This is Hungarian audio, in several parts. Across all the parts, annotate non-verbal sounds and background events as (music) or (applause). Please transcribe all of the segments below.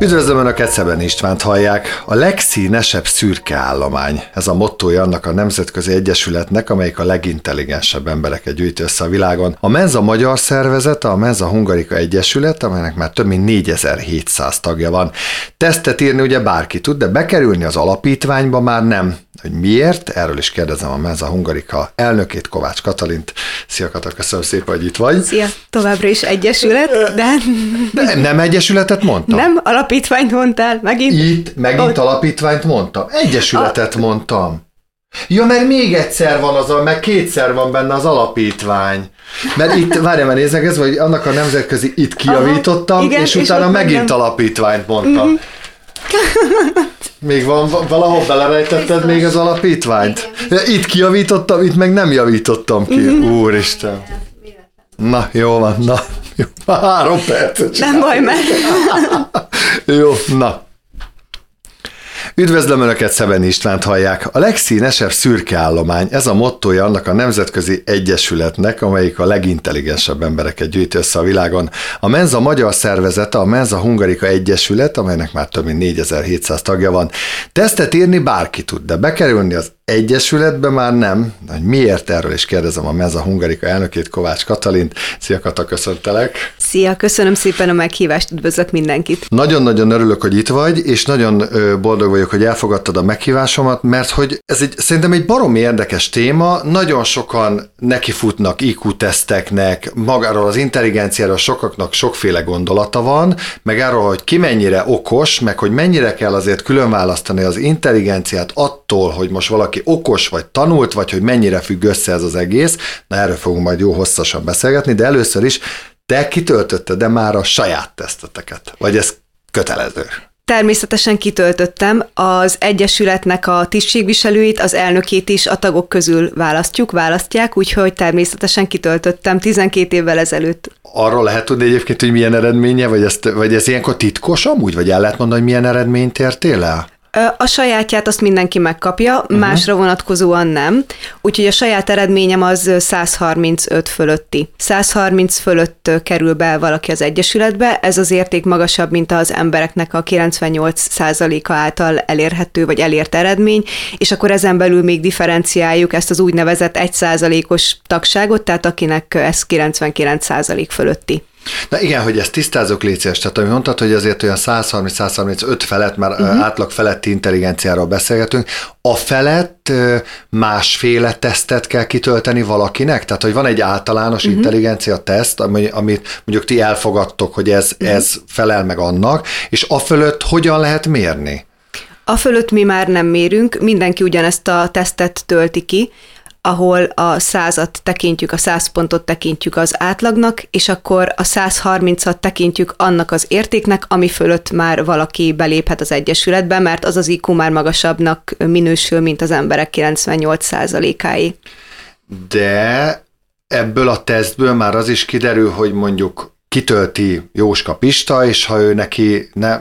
Üdvözlöm Önöket, Szeben Istvánt hallják. A legszínesebb szürke állomány. Ez a mottoja annak a nemzetközi egyesületnek, amelyik a legintelligensebb embereket gyűjti össze a világon. A Menza Magyar Szervezet, a Menza Hungarika Egyesület, amelynek már több mint 4700 tagja van. Tesztet írni ugye bárki tud, de bekerülni az alapítványba már nem. Hogy miért? Erről is kérdezem a Menza Hungarika elnökét, Kovács Katalint. Szia Katal, köszönöm szépen, hogy itt vagy. Szia, továbbra is egyesület, de... de nem egyesületet mondtam? Nem, alapítványt mondtál, megint. Itt megint Ott. alapítványt mondtam. Egyesületet a... mondtam. Ja, mert még egyszer van az, a, meg kétszer van benne az alapítvány. Mert itt, várjál, mert nézzek, ez vagy annak a nemzetközi itt kijavítottam, Aha, igen, és utána és megint nem. alapítványt mondtam. Mm-hmm. Még van, valahol belerejtetted még az alapítványt? Itt kijavítottam, itt meg nem javítottam ki. Mm-hmm. Úristen. Na, jó van, na. Jó, három percet Nem baj, mert... jó, na. Üdvözlöm Önöket, Szeben Istvánt hallják. A legszínesebb szürke állomány, ez a mottoja annak a nemzetközi egyesületnek, amelyik a legintelligensebb embereket gyűjti össze a világon. A Menza magyar szervezete, a Menza Hungarika Egyesület, amelynek már több mint 4700 tagja van. Tesztet írni bárki tud, de bekerülni az Egyesületben már nem. Hogy miért erről is kérdezem a Meza Hungarika elnökét, Kovács Katalint. Szia Kata, köszöntelek. Szia, köszönöm szépen a meghívást, üdvözlök mindenkit. Nagyon-nagyon örülök, hogy itt vagy, és nagyon boldog vagyok, hogy elfogadtad a meghívásomat, mert hogy ez egy, szerintem egy baromi érdekes téma, nagyon sokan nekifutnak IQ-teszteknek, magáról az intelligenciáról sokaknak sokféle gondolata van, meg arról, hogy ki mennyire okos, meg hogy mennyire kell azért különválasztani az intelligenciát attól, hogy most valaki valaki okos vagy tanult, vagy hogy mennyire függ össze ez az egész. Na erről fogunk majd jó hosszasan beszélgetni, de először is te kitöltötted de már a saját teszteteket? Vagy ez kötelező? Természetesen kitöltöttem. Az Egyesületnek a tisztségviselőit, az elnökét is a tagok közül választjuk, választják, úgyhogy természetesen kitöltöttem 12 évvel ezelőtt. Arról lehet tudni egyébként, hogy milyen eredménye, vagy, ezt, vagy ez ilyenkor titkos amúgy, vagy el lehet mondani, hogy milyen eredményt értél el? A sajátját azt mindenki megkapja, uh-huh. másra vonatkozóan nem. Úgyhogy a saját eredményem az 135 fölötti. 130 fölött kerül be valaki az Egyesületbe, ez az érték magasabb, mint az embereknek a 98%-a által elérhető vagy elért eredmény, és akkor ezen belül még differenciáljuk ezt az úgynevezett 1%-os tagságot, tehát akinek ez 99% fölötti. Na igen, hogy ezt tisztázok létszés, tehát amit mondtad, hogy azért olyan 130-135 felett, már uh-huh. átlag feletti intelligenciáról beszélgetünk, a felett másféle tesztet kell kitölteni valakinek? Tehát, hogy van egy általános uh-huh. intelligencia teszt, amit mondjuk ti elfogadtok, hogy ez, uh-huh. ez felel meg annak, és a fölött hogyan lehet mérni? A fölött mi már nem mérünk, mindenki ugyanezt a tesztet tölti ki, ahol a százat tekintjük, a száz pontot tekintjük az átlagnak, és akkor a 130-at tekintjük annak az értéknek, ami fölött már valaki beléphet az Egyesületbe, mert az az IQ már magasabbnak minősül, mint az emberek 98%-áé. De ebből a tesztből már az is kiderül, hogy mondjuk kitölti Jóska Pista, és ha ő neki ne,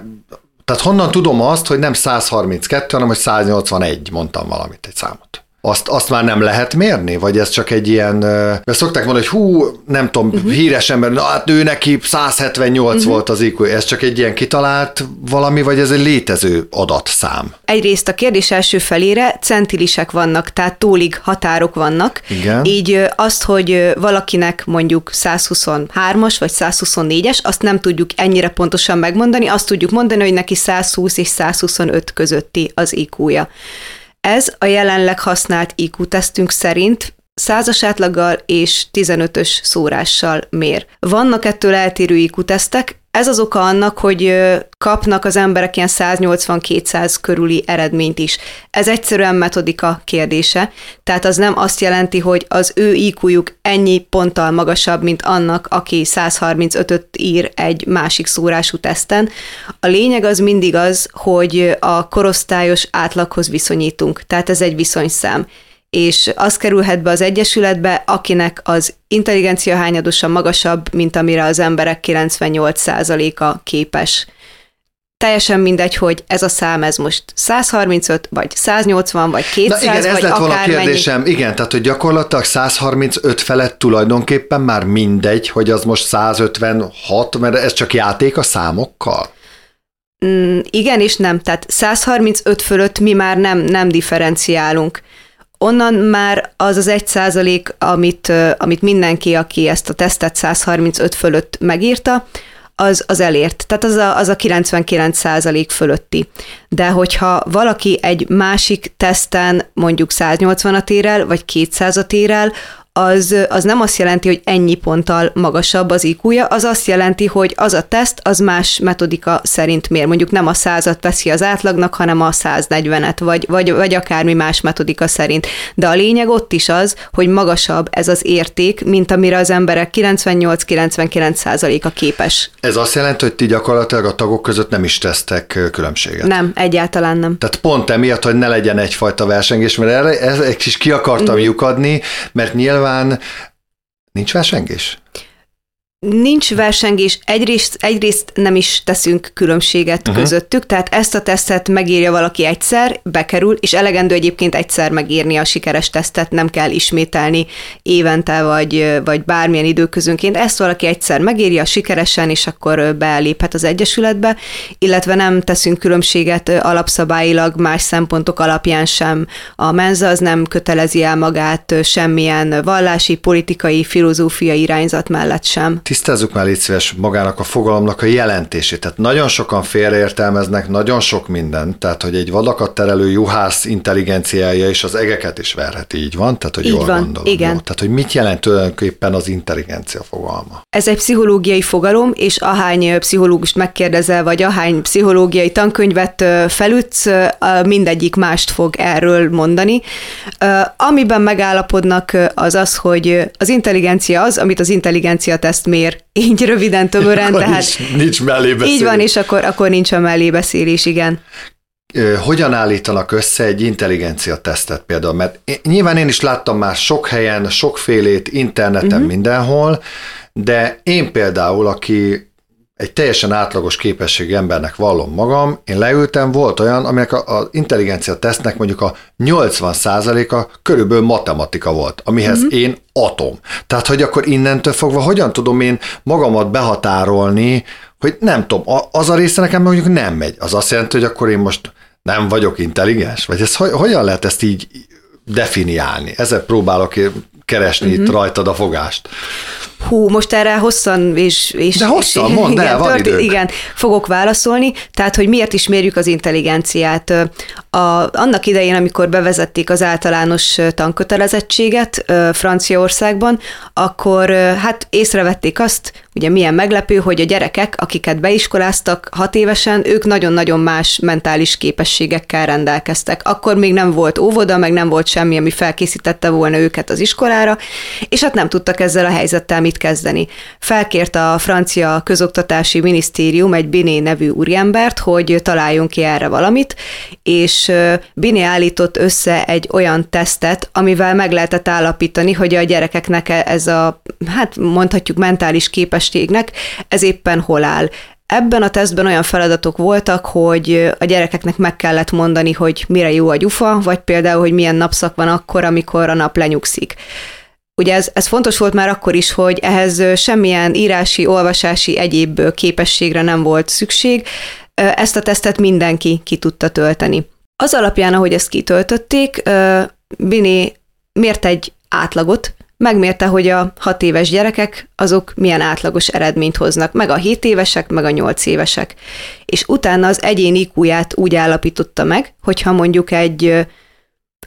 tehát honnan tudom azt, hogy nem 132, hanem hogy 181, mondtam valamit, egy számot azt, azt már nem lehet mérni? Vagy ez csak egy ilyen, mert szokták mondani, hogy hú, nem tudom, uh-huh. híres ember, na hát ő neki 178 uh-huh. volt az IQ, ez csak egy ilyen kitalált valami, vagy ez egy létező adatszám? Egyrészt a kérdés első felére centilisek vannak, tehát tólig határok vannak. Igen. Így azt, hogy valakinek mondjuk 123-as vagy 124-es, azt nem tudjuk ennyire pontosan megmondani, azt tudjuk mondani, hogy neki 120 és 125 közötti az IQ-ja. Ez a jelenleg használt IQ-tesztünk szerint százas átlaggal és 15-ös szórással mér. Vannak ettől eltérő IQ-tesztek, ez az oka annak, hogy kapnak az emberek ilyen 180-200 körüli eredményt is. Ez egyszerűen metodika kérdése, tehát az nem azt jelenti, hogy az ő IQ-juk ennyi ponttal magasabb, mint annak, aki 135-öt ír egy másik szórású teszten. A lényeg az mindig az, hogy a korosztályos átlaghoz viszonyítunk, tehát ez egy viszonyszám és az kerülhet be az Egyesületbe, akinek az intelligencia hányadosa magasabb, mint amire az emberek 98%-a képes. Teljesen mindegy, hogy ez a szám, ez most 135, vagy 180, vagy 200, Na igen, ez lett volna a kérdésem. Mennyi. Igen, tehát hogy gyakorlatilag 135 felett tulajdonképpen már mindegy, hogy az most 156, mert ez csak játék a számokkal? Mm, igen és nem. Tehát 135 fölött mi már nem, nem differenciálunk. Onnan már az az egy százalék, amit, amit mindenki, aki ezt a tesztet 135 fölött megírta, az, az elért. Tehát az a, az a 99 százalék fölötti. De hogyha valaki egy másik teszten mondjuk 180-at ér el, vagy 200-at ér el, az, az nem azt jelenti, hogy ennyi ponttal magasabb az iq az azt jelenti, hogy az a teszt az más metodika szerint mér. Mondjuk nem a százat veszi az átlagnak, hanem a 140-et, vagy, vagy, vagy akármi más metodika szerint. De a lényeg ott is az, hogy magasabb ez az érték, mint amire az emberek 98-99% a képes. Ez azt jelenti, hogy ti gyakorlatilag a tagok között nem is tesztek különbséget? Nem, egyáltalán nem. Tehát pont emiatt, hogy ne legyen egyfajta versengés, mert erre ez egy kis ki akartam lyukadni, mert nyilván nyilván nincs versengés? Nincs versengés, egyrészt, egyrészt nem is teszünk különbséget uh-huh. közöttük, tehát ezt a tesztet megírja valaki egyszer, bekerül, és elegendő egyébként egyszer megírni a sikeres tesztet, nem kell ismételni évente, vagy, vagy bármilyen időközönként. Ezt valaki egyszer megírja sikeresen, és akkor beléphet az Egyesületbe, illetve nem teszünk különbséget alapszabályilag más szempontok alapján sem. A menza az nem kötelezi el magát semmilyen vallási, politikai, filozófiai irányzat mellett sem tisztázzuk már légy szíves magának a fogalomnak a jelentését. Tehát nagyon sokan félreértelmeznek nagyon sok mindent, tehát hogy egy vadakat terelő juhász intelligenciája és az egeket is verheti, így van? Tehát, hogy így jól van, gondolom. Igen. Jó? Tehát, hogy mit jelent tulajdonképpen az intelligencia fogalma? Ez egy pszichológiai fogalom, és ahány pszichológust megkérdezel, vagy ahány pszichológiai tankönyvet felütsz, mindegyik mást fog erről mondani. Amiben megállapodnak az az, hogy az intelligencia az, amit az intelligencia teszt mér, így röviden, tömören. tehát nincs, nincs mellébeszélés. Így van, és akkor, akkor nincs a mellébeszélés, igen. Hogyan állítanak össze egy intelligencia tesztet például? Mert nyilván én is láttam már sok helyen, sokfélét, interneten, uh-huh. mindenhol, de én például, aki egy teljesen átlagos képességű embernek vallom magam, én leültem, volt olyan, aminek az intelligencia tesztnek mondjuk a 80%-a körülbelül matematika volt, amihez mm-hmm. én atom. Tehát, hogy akkor innentől fogva hogyan tudom én magamat behatárolni, hogy nem tudom, az a része nekem mondjuk nem megy. Az azt jelenti, hogy akkor én most nem vagyok intelligens? Vagy ez hogyan lehet ezt így definiálni? Ezzel próbálok keresni uh-huh. itt mhm. rajtad a fogást. Hú, most erre hosszan és... és De hosszan, mondd (laughs) igen, el, van történt, Igen, fogok válaszolni. Tehát, hogy miért is mérjük az intelligenciát? A, annak idején, amikor bevezették az általános tankötelezettséget Franciaországban, akkor hát észrevették azt, ugye milyen meglepő, hogy a gyerekek, akiket beiskoláztak hat évesen, ők nagyon-nagyon más mentális képességekkel rendelkeztek. Akkor még nem volt óvoda, meg nem volt semmi, ami felkészítette volna őket az iskolára, és hát nem tudtak ezzel a helyzettel mit kezdeni. Felkért a francia közoktatási minisztérium egy Biné nevű úriembert, hogy találjon ki erre valamit, és Biné állított össze egy olyan tesztet, amivel meg lehetett állapítani, hogy a gyerekeknek ez a, hát mondhatjuk mentális képességnek, ez éppen hol áll. Ebben a tesztben olyan feladatok voltak, hogy a gyerekeknek meg kellett mondani, hogy mire jó a gyufa, vagy például, hogy milyen napszak van akkor, amikor a nap lenyugszik. Ugye ez, ez fontos volt már akkor is, hogy ehhez semmilyen írási, olvasási, egyéb képességre nem volt szükség, ezt a tesztet mindenki ki tudta tölteni. Az alapján, ahogy ezt kitöltötték, Bini mért egy átlagot, megmérte, hogy a hat éves gyerekek azok milyen átlagos eredményt hoznak, meg a 7 évesek, meg a 8 évesek. És utána az egyéni iq úgy állapította meg, hogyha mondjuk egy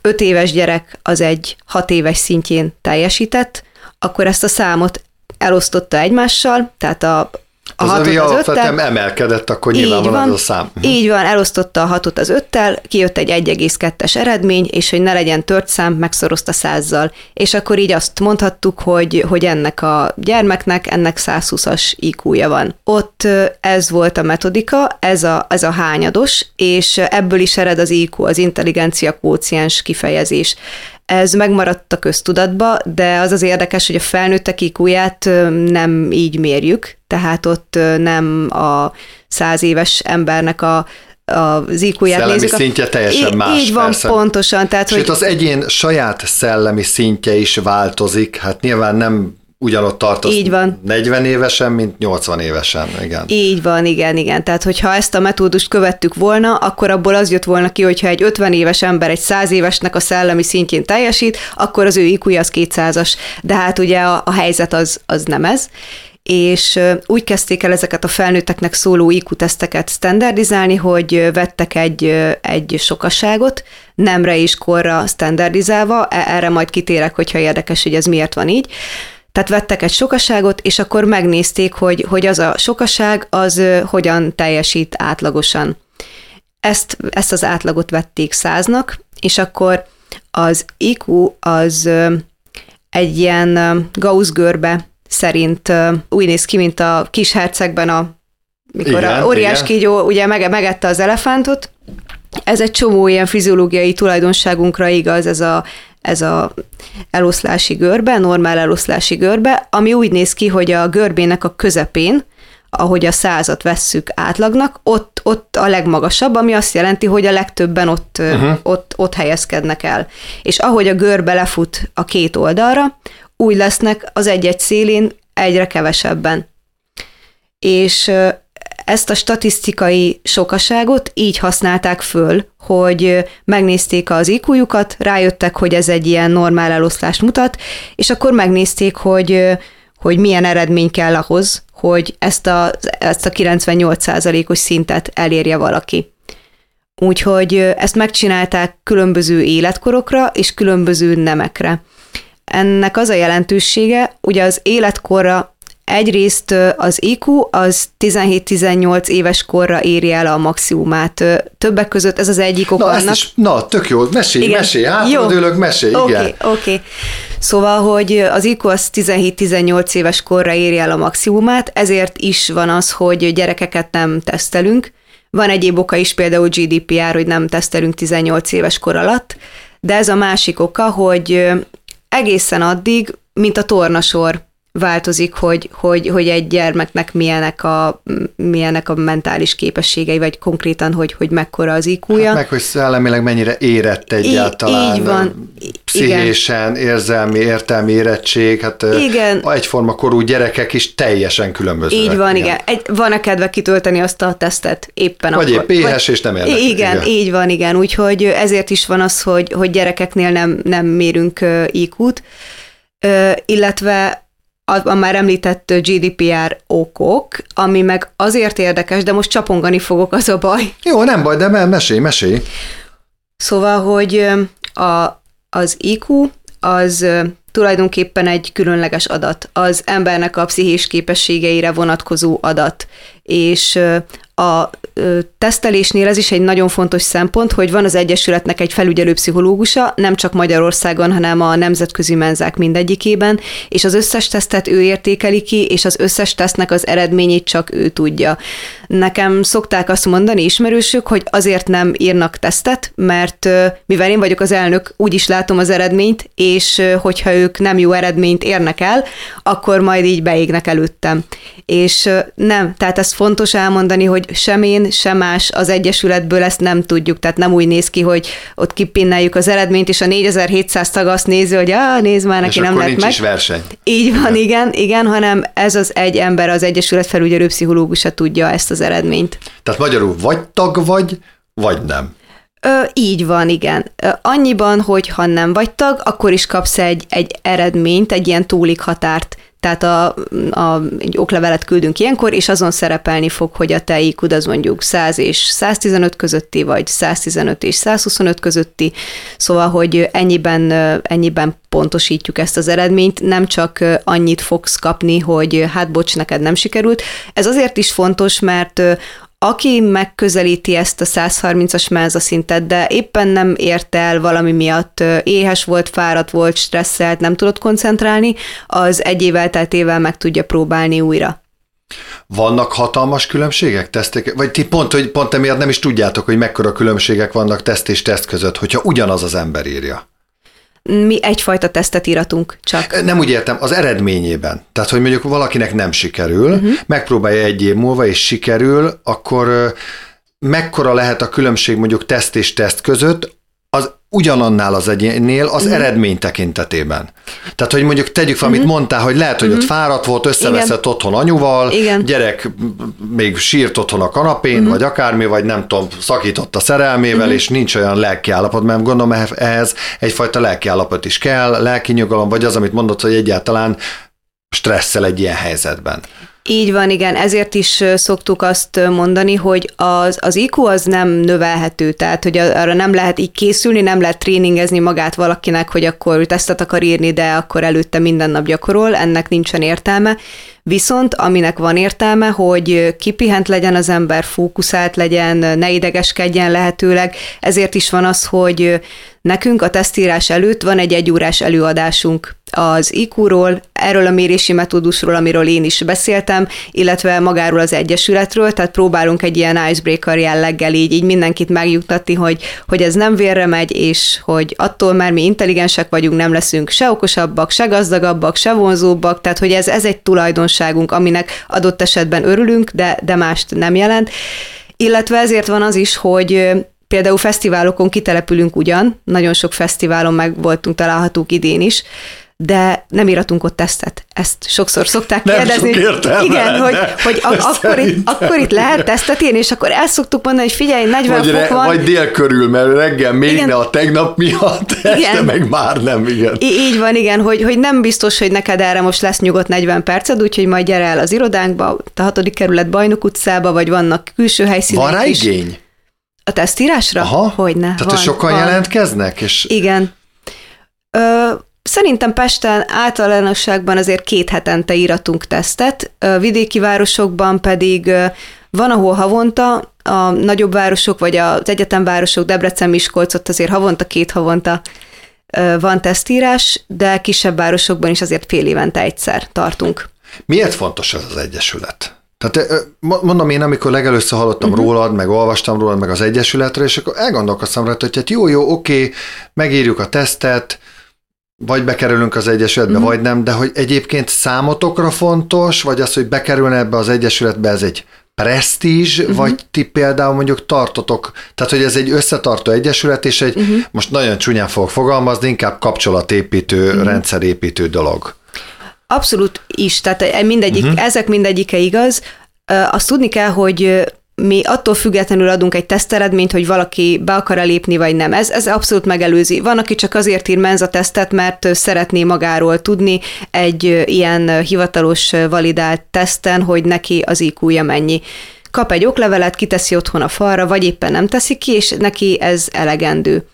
öt éves gyerek az egy hat éves szintjén teljesített, akkor ezt a számot elosztotta egymással, tehát a a az hatot az öttel. emelkedett, akkor nyilván van, az a szám. Uh-huh. Így van, elosztotta a hatot az öttel, kijött egy 1,2-es eredmény, és hogy ne legyen tört szám, megszorozta százzal. És akkor így azt mondhattuk, hogy, hogy ennek a gyermeknek, ennek 120-as IQ-ja van. Ott ez volt a metodika, ez a, ez a hányados, és ebből is ered az IQ, az intelligencia kóciens kifejezés. Ez megmaradt a köztudatba, de az az érdekes, hogy a felnőttek iq nem így mérjük, tehát ott nem a száz éves embernek a az IQ-ját nézzük. szintje teljesen más. Így van, persze. pontosan. Tehát, Sőt, hogy... az egyén saját szellemi szintje is változik, hát nyilván nem ugyanott tartasz Így van. 40 évesen, mint 80 évesen, igen. Így van, igen, igen. Tehát, hogyha ezt a metódust követtük volna, akkor abból az jött volna ki, hogyha egy 50 éves ember egy 100 évesnek a szellemi szintjén teljesít, akkor az ő iq az 200-as. De hát ugye a, a helyzet az, az nem ez és úgy kezdték el ezeket a felnőtteknek szóló IQ-teszteket standardizálni, hogy vettek egy, egy sokasságot, nemre és korra standardizálva, e, erre majd kitérek, hogyha érdekes, hogy ez miért van így. Tehát vettek egy sokaságot, és akkor megnézték, hogy, hogy az a sokaság az hogyan teljesít átlagosan. Ezt, ezt az átlagot vették száznak, és akkor az IQ az egy ilyen Gauss görbe szerint úgy néz ki, mint a kis hercegben, a, mikor igen, a óriás igen. kígyó ugye mege, megette az elefántot. Ez egy csomó ilyen fiziológiai tulajdonságunkra igaz, ez a, ez a eloszlási görbe, normál eloszlási görbe, ami úgy néz ki, hogy a görbének a közepén, ahogy a százat vesszük átlagnak, ott, ott a legmagasabb, ami azt jelenti, hogy a legtöbben ott, uh-huh. ott, ott helyezkednek el. És ahogy a görbe lefut a két oldalra, úgy lesznek az egy-egy szélén egyre kevesebben. És ezt a statisztikai sokaságot így használták föl, hogy megnézték az iq rájöttek, hogy ez egy ilyen normál eloszlást mutat, és akkor megnézték, hogy, hogy milyen eredmény kell ahhoz, hogy ezt a, ezt a 98%-os szintet elérje valaki. Úgyhogy ezt megcsinálták különböző életkorokra és különböző nemekre. Ennek az a jelentősége, ugye az életkorra egyrészt az IQ az 17-18 éves korra éri el a maximumát. Többek között ez az egyik ok na, annak. Is, na, tök jó, mesélj, igen. mesélj, hátradőlök, mesélj, okay, igen. Oké, okay, oké. Szóval, hogy az IQ az 17-18 éves korra éri el a maximumát, ezért is van az, hogy gyerekeket nem tesztelünk. Van egyéb oka is, például GDPR, hogy nem tesztelünk 18 éves kor alatt, de ez a másik oka, hogy egészen addig, mint a tornasor változik, hogy, hogy, hogy egy gyermeknek milyenek a, milyenek a mentális képességei, vagy konkrétan, hogy, hogy mekkora az iq hát meg, hogy szellemileg mennyire érett egyáltalán. Így van. Pszichésen, igen. érzelmi, értelmi érettség, hát igen. egyforma korú gyerekek is teljesen különbözőek. Így van, igen. igen. Egy, van a kedve kitölteni azt a tesztet éppen vagy akkor. Vagy épp éhes és nem érdekel. Igen, igen, így van, igen. Úgyhogy ezért is van az, hogy, hogy gyerekeknél nem, nem mérünk IQ-t, illetve a, már említett GDPR okok, ami meg azért érdekes, de most csapongani fogok, az a baj. Jó, nem baj, de mesélj, mesélj. Szóval, hogy a, az IQ az tulajdonképpen egy különleges adat, az embernek a pszichés képességeire vonatkozó adat, és a tesztelésnél ez is egy nagyon fontos szempont, hogy van az Egyesületnek egy felügyelő pszichológusa, nem csak Magyarországon, hanem a nemzetközi menzák mindegyikében, és az összes tesztet ő értékeli ki, és az összes tesztnek az eredményét csak ő tudja. Nekem szokták azt mondani ismerősök, hogy azért nem írnak tesztet, mert mivel én vagyok az elnök, úgy is látom az eredményt, és hogyha ők nem jó eredményt érnek el, akkor majd így beégnek előttem. És nem, tehát ez fontos elmondani, hogy sem én, sem más az Egyesületből ezt nem tudjuk, tehát nem úgy néz ki, hogy ott kipinneljük az eredményt, és a 4700 tag azt nézi, hogy ah, nézd már, neki és nem lett meg. Is verseny. Így van, igen. igen, igen, hanem ez az egy ember, az Egyesület felügyelő pszichológusa tudja ezt az eredményt. Tehát magyarul vagy tag vagy, vagy nem. Ö, így van, igen. Ö, annyiban, hogy ha nem vagy tag, akkor is kapsz egy, egy eredményt, egy ilyen túlik határt tehát a, a, egy oklevelet küldünk ilyenkor, és azon szerepelni fog, hogy a te iq az mondjuk 100 és 115 közötti, vagy 115 és 125 közötti, szóval, hogy ennyiben, ennyiben pontosítjuk ezt az eredményt, nem csak annyit fogsz kapni, hogy hát bocs, neked nem sikerült. Ez azért is fontos, mert aki megközelíti ezt a 130-as menza szintet, de éppen nem ért el valami miatt, éhes volt, fáradt volt, stresszelt, nem tudott koncentrálni, az egy év elteltével meg tudja próbálni újra. Vannak hatalmas különbségek tesztek? Vagy ti pont, hogy pont emiatt nem is tudjátok, hogy mekkora különbségek vannak teszt és teszt között, hogyha ugyanaz az ember írja? Mi egyfajta tesztet íratunk csak. Nem úgy értem, az eredményében. Tehát, hogy mondjuk valakinek nem sikerül, uh-huh. megpróbálja egy év múlva, és sikerül, akkor mekkora lehet a különbség mondjuk teszt és teszt között, az ugyanannál az egyénnél az uh-huh. eredmény tekintetében. Tehát, hogy mondjuk tegyük fel, amit uh-huh. mondtál, hogy lehet, hogy uh-huh. ott fáradt volt, összeveszett Igen. otthon anyuval, Igen. gyerek még sírt otthon a kanapén, uh-huh. vagy akármi, vagy nem tudom, szakított a szerelmével, uh-huh. és nincs olyan lelkiállapot, mert gondolom ehhez egyfajta lelkiállapot is kell, lelki nyugalom, vagy az, amit mondott, hogy egyáltalán stresszel egy ilyen helyzetben. Így van, igen, ezért is szoktuk azt mondani, hogy az, az IQ az nem növelhető, tehát hogy arra nem lehet így készülni, nem lehet tréningezni magát valakinek, hogy akkor tesztet akar írni, de akkor előtte minden nap gyakorol, ennek nincsen értelme. Viszont aminek van értelme, hogy kipihent legyen az ember, fókuszált legyen, ne idegeskedjen lehetőleg, ezért is van az, hogy nekünk a tesztírás előtt van egy egyórás előadásunk az IQ-ról, erről a mérési metódusról, amiről én is beszéltem, illetve magáról az Egyesületről, tehát próbálunk egy ilyen icebreaker jelleggel így, így mindenkit megjuttatni, hogy, hogy ez nem vérre megy, és hogy attól már mi intelligensek vagyunk, nem leszünk se okosabbak, se gazdagabbak, se vonzóbbak, tehát hogy ez, ez egy tulajdonságunk, aminek adott esetben örülünk, de, de mást nem jelent. Illetve ezért van az is, hogy Például fesztiválokon kitelepülünk ugyan, nagyon sok fesztiválon meg voltunk találhatók idén is, de nem íratunk ott tesztet. Ezt sokszor szokták nem kérdezni. Sok értelme, Igen, hogy, hogy ak- akkor, itt, akkor itt lehet tesztet írni, és akkor el szoktuk mondani, hogy figyelj, 40 vagy fok re, van. Vagy dél körül, mert reggel még igen. ne a tegnap miatt, este igen. meg már nem, igen. I- így van, igen, hogy, hogy nem biztos, hogy neked erre most lesz nyugodt 40 perced, úgyhogy majd gyere el az irodánkba, a hatodik kerület Bajnok utcába, vagy vannak külső helyszínek Van rá is. igény? A tesztírásra? Aha. Hogyne. Tehát, van, sokan van. jelentkeznek? És... Igen. Ö, Szerintem Pesten általánosságban azért két hetente íratunk tesztet, vidéki városokban pedig van, ahol havonta, a nagyobb városok, vagy az egyetemvárosok, Debrecen, Miskolc, ott azért havonta, két havonta van tesztírás, de kisebb városokban is azért fél évente egyszer tartunk. Miért fontos ez az egyesület? Tehát mondom én, amikor legelőször hallottam uh-huh. rólad, meg olvastam rólad, meg az Egyesületre, és akkor elgondolkoztam rá, hogy hát jó, jó, oké, megírjuk a tesztet, vagy bekerülünk az Egyesületbe, uh-huh. vagy nem, de hogy egyébként számotokra fontos, vagy az, hogy bekerülne ebbe az Egyesületbe, ez egy presztízs, uh-huh. vagy ti például mondjuk tartotok, tehát hogy ez egy összetartó egyesület, és egy, uh-huh. most nagyon csúnyán fogok fogalmazni, inkább kapcsolatépítő, uh-huh. rendszerépítő dolog. Abszolút is, tehát mindegyik, uh-huh. ezek mindegyike igaz. Azt tudni kell, hogy mi attól függetlenül adunk egy teszteredményt, hogy valaki be akar lépni, vagy nem. Ez, ez abszolút megelőzi. Van, aki csak azért ír tesztet, mert szeretné magáról tudni egy ilyen hivatalos validált teszten, hogy neki az iq mennyi. Kap egy oklevelet, kiteszi otthon a falra, vagy éppen nem teszi ki, és neki ez elegendő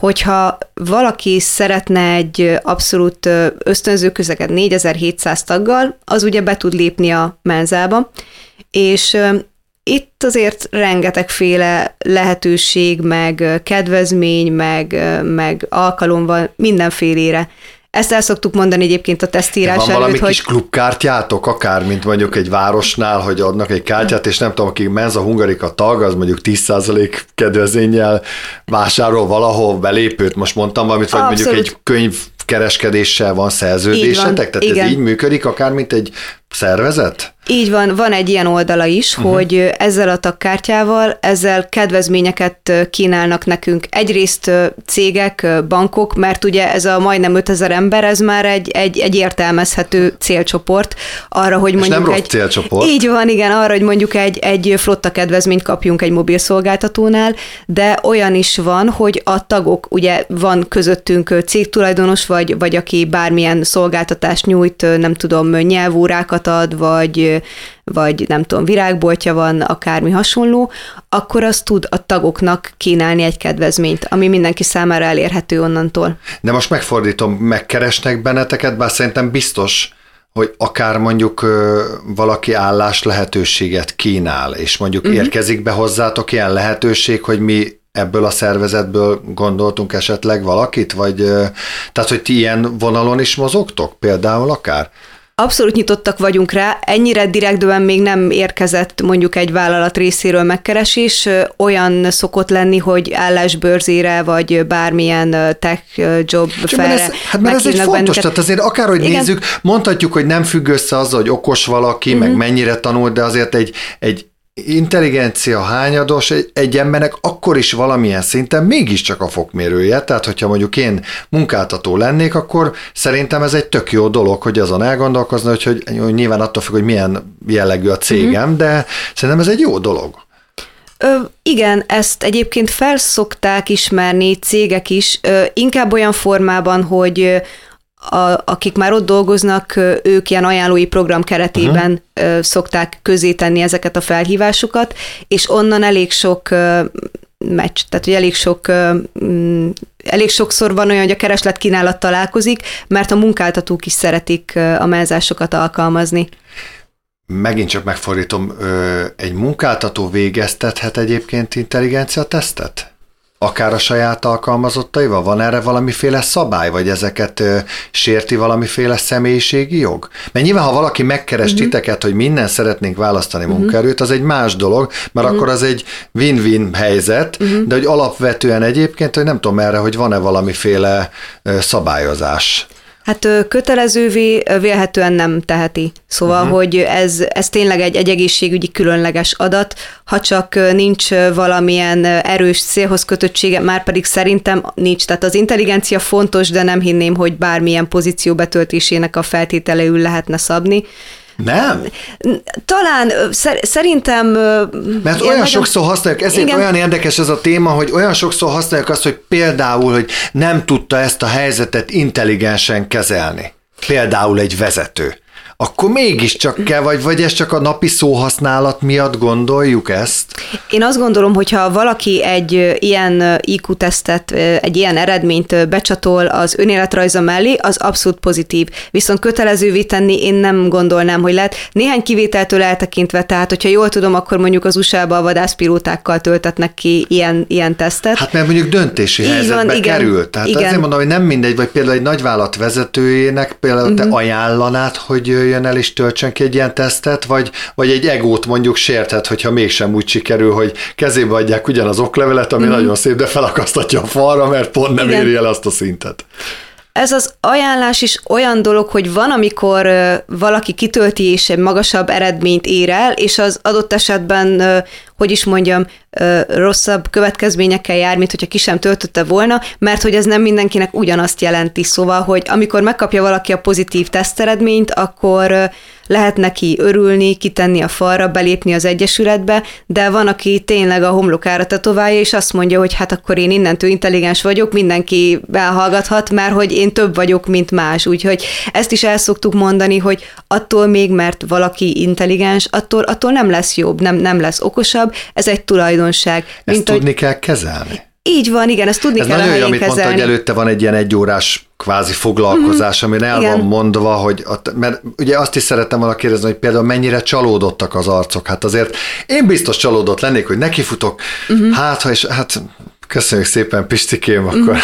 hogyha valaki szeretne egy abszolút ösztönző közeget 4700 taggal, az ugye be tud lépni a menzába, és itt azért rengetegféle lehetőség, meg kedvezmény, meg, meg alkalom van mindenfélére. Ezt el szoktuk mondani egyébként a tesztírás van előtt, valami hogy... kis klubkártyátok, akár, mint mondjuk egy városnál, hogy adnak egy kártyát, és nem tudom, aki Menza Hungarika tag, az mondjuk 10% kedvezménnyel vásárol valahol belépőt, most mondtam valamit, vagy Abszolút. mondjuk egy könyv kereskedéssel van szerződésetek? Tehát Igen. ez így működik, akár mint egy szervezet? Így van, van egy ilyen oldala is, uh-huh. hogy ezzel a tagkártyával, ezzel kedvezményeket kínálnak nekünk. Egyrészt cégek, bankok, mert ugye ez a majdnem 5000 ember, ez már egy, egy, egy értelmezhető célcsoport arra, hogy mondjuk nem egy... célcsoport. Így van, igen, arra, hogy mondjuk egy, egy flotta kedvezményt kapjunk egy mobil szolgáltatónál, de olyan is van, hogy a tagok, ugye van közöttünk cégtulajdonos, vagy, vagy aki bármilyen szolgáltatást nyújt, nem tudom, nyelvórákat ad, vagy vagy nem tudom, virágboltja van, akármi hasonló, akkor az tud a tagoknak kínálni egy kedvezményt, ami mindenki számára elérhető onnantól. De most megfordítom, megkeresnek benneteket, bár szerintem biztos, hogy akár mondjuk valaki állás lehetőséget kínál, és mondjuk uh-huh. érkezik be hozzátok ilyen lehetőség, hogy mi ebből a szervezetből gondoltunk esetleg valakit, vagy tehát, hogy ti ilyen vonalon is mozogtok például akár? Abszolút nyitottak vagyunk rá, ennyire direktben még nem érkezett mondjuk egy vállalat részéről megkeresés, olyan szokott lenni, hogy állásbőrzére, vagy bármilyen tech job felre ez, Hát mert ez egy fontos, bennünket. tehát azért akárhogy Igen. nézzük, mondhatjuk, hogy nem függ össze azzal, hogy okos valaki, uh-huh. meg mhm. mennyire tanult, de azért egy, egy intelligencia hányados egy, egy embernek akkor is valamilyen szinten mégiscsak a fokmérője, tehát hogyha mondjuk én munkáltató lennék, akkor szerintem ez egy tök jó dolog, hogy azon elgondolkozni, hogy, hogy, hogy nyilván attól függ, hogy milyen jellegű a cégem, uh-huh. de szerintem ez egy jó dolog. Ö, igen, ezt egyébként felszokták ismerni cégek is, ö, inkább olyan formában, hogy a, akik már ott dolgoznak, ők ilyen ajánlói program keretében uh-huh. szokták közé tenni ezeket a felhívásokat, és onnan elég sok meccs, tehát hogy elég sok mm, elég sokszor van olyan, hogy a kereslet kínálat találkozik, mert a munkáltatók is szeretik a menzásokat alkalmazni. Megint csak megfordítom, egy munkáltató végeztethet egyébként intelligencia tesztet? Akár a saját alkalmazottaival? Van erre valamiféle szabály, vagy ezeket ö, sérti valamiféle személyiségi jog? Mert nyilván, ha valaki megkeres uh-huh. titeket, hogy minden szeretnénk választani uh-huh. munkaerőt, az egy más dolog, mert uh-huh. akkor az egy win-win helyzet, uh-huh. de hogy alapvetően egyébként, hogy nem tudom erre, hogy van-e valamiféle ö, szabályozás. Hát kötelezővé vélhetően nem teheti. Szóval, uh-huh. hogy ez, ez tényleg egy, egy egészségügyi különleges adat, ha csak nincs valamilyen erős célhoz kötöttsége, már pedig szerintem nincs. Tehát az intelligencia fontos, de nem hinném, hogy bármilyen pozíció betöltésének a feltételeül lehetne szabni. Nem? Talán szerintem... Mert olyan nagyon... sokszor használjuk, ezért igen. olyan érdekes ez a téma, hogy olyan sokszor használjuk azt, hogy például, hogy nem tudta ezt a helyzetet intelligensen kezelni. Például egy vezető akkor mégiscsak kell, vagy, vagy ez csak a napi szóhasználat miatt gondoljuk ezt? Én azt gondolom, hogyha valaki egy ilyen IQ-tesztet, egy ilyen eredményt becsatol az önéletrajza mellé, az abszolút pozitív. Viszont kötelezővé tenni én nem gondolnám, hogy lehet. Néhány kivételtől eltekintve, tehát hogyha jól tudom, akkor mondjuk az USA-ba a vadászpilótákkal töltetnek ki ilyen, ilyen tesztet. Hát mert mondjuk döntési Így helyzetbe van, igen, kerül. Tehát igen. azért mondom, hogy nem mindegy, vagy például egy nagyvállalat vezetőjének például uh-huh. te mhm. ajánlanád, hogy jöjjön el és töltsön ki egy ilyen tesztet, vagy, vagy egy egót mondjuk sérthet, hogyha mégsem úgy sikerül, hogy kezébe adják ugyanaz oklevelet, ami mm. nagyon szép, de felakasztatja a falra, mert pont nem Igen. éri el azt a szintet ez az ajánlás is olyan dolog, hogy van, amikor valaki kitölti és egy magasabb eredményt ér el, és az adott esetben, hogy is mondjam, rosszabb következményekkel jár, mint hogyha ki sem töltötte volna, mert hogy ez nem mindenkinek ugyanazt jelenti. Szóval, hogy amikor megkapja valaki a pozitív teszteredményt, akkor lehet neki örülni, kitenni a falra, belépni az egyesületbe, de van, aki tényleg a homlokára tetoválja, és azt mondja, hogy hát akkor én innentől intelligens vagyok, mindenki elhallgathat, mert hogy én több vagyok, mint más. Úgyhogy ezt is el szoktuk mondani, hogy attól még, mert valaki intelligens, attól, attól nem lesz jobb, nem, nem lesz okosabb, ez egy tulajdonság. Ezt mint, tudni hogy... kell kezelni. Így van, igen, ezt tudni Ez kell nagyon jó, amit kezelni. mondta, hogy előtte van egy ilyen egyórás kvázi foglalkozás, mm-hmm. amin el igen. van mondva, hogy, mert ugye azt is szerettem volna kérdezni, hogy például mennyire csalódottak az arcok. Hát azért én biztos csalódott lennék, hogy nekifutok, mm-hmm. hát ha és hát köszönjük szépen Pistikém, akkor mm-hmm.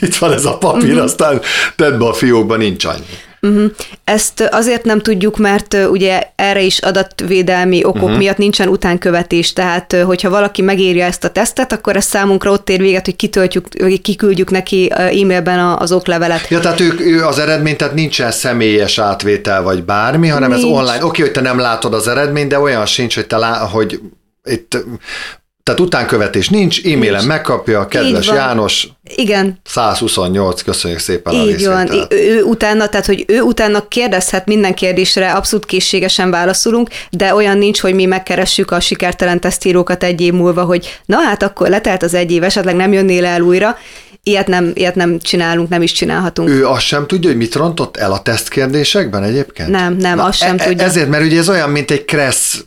(laughs) itt van ez a papír, mm-hmm. aztán tedd be a fiókba, nincs annyi. Uh-huh. Ezt azért nem tudjuk, mert ugye erre is adatvédelmi okok uh-huh. miatt nincsen utánkövetés, tehát hogyha valaki megírja ezt a tesztet, akkor ez számunkra ott ér véget, hogy kitöltjük, kiküldjük neki e-mailben az oklevelet. Ja, tehát ők, ő az eredmény, tehát nincsen személyes átvétel vagy bármi, hanem Nincs. ez online. Oké, hogy te nem látod az eredményt, de olyan sincs, hogy te lá, hogy itt tehát utánkövetés nincs, e-mailen megkapja, kedves János. Igen. 128, köszönjük szépen Így a részvételt. van. Ő utána, tehát hogy ő utána kérdezhet minden kérdésre, abszolút készségesen válaszolunk, de olyan nincs, hogy mi megkeressük a sikertelen tesztírókat egy év múlva, hogy na hát akkor letelt az egy év, esetleg nem jönnél el újra. Ilyet nem, ilyet nem csinálunk, nem is csinálhatunk. Ő azt sem tudja, hogy mit rontott el a tesztkérdésekben egyébként? Nem, nem, Na, azt sem e- tudja. Ezért, mert ugye ez olyan, mint egy kressz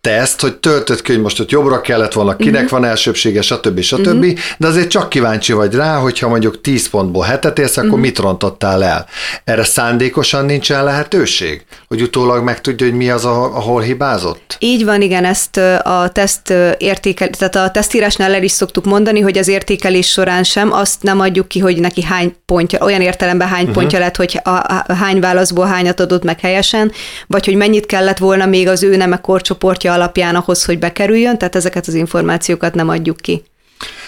teszt, hogy töltött ki, hogy most ott jobbra kellett volna, kinek uh-huh. van elsőbsége, stb. stb. Uh-huh. De azért csak kíváncsi vagy rá, hogyha mondjuk 10 pontból hetet érsz, akkor uh-huh. mit rontottál el? Erre szándékosan nincsen lehetőség? Hogy utólag megtudja, hogy mi az, ahol hibázott? Így van, igen, ezt a teszt értékel, tehát a tesztírásnál el is szoktuk mondani, hogy az értékelés során sem azt nem adjuk ki, hogy neki hány pontja, olyan értelemben hány uh-huh. pontja lett, hogy a, a, hány válaszból hányat adott meg helyesen, vagy hogy mennyit kellett volna még az ő neme korcsoportja alapján ahhoz, hogy bekerüljön, tehát ezeket az információkat nem adjuk ki.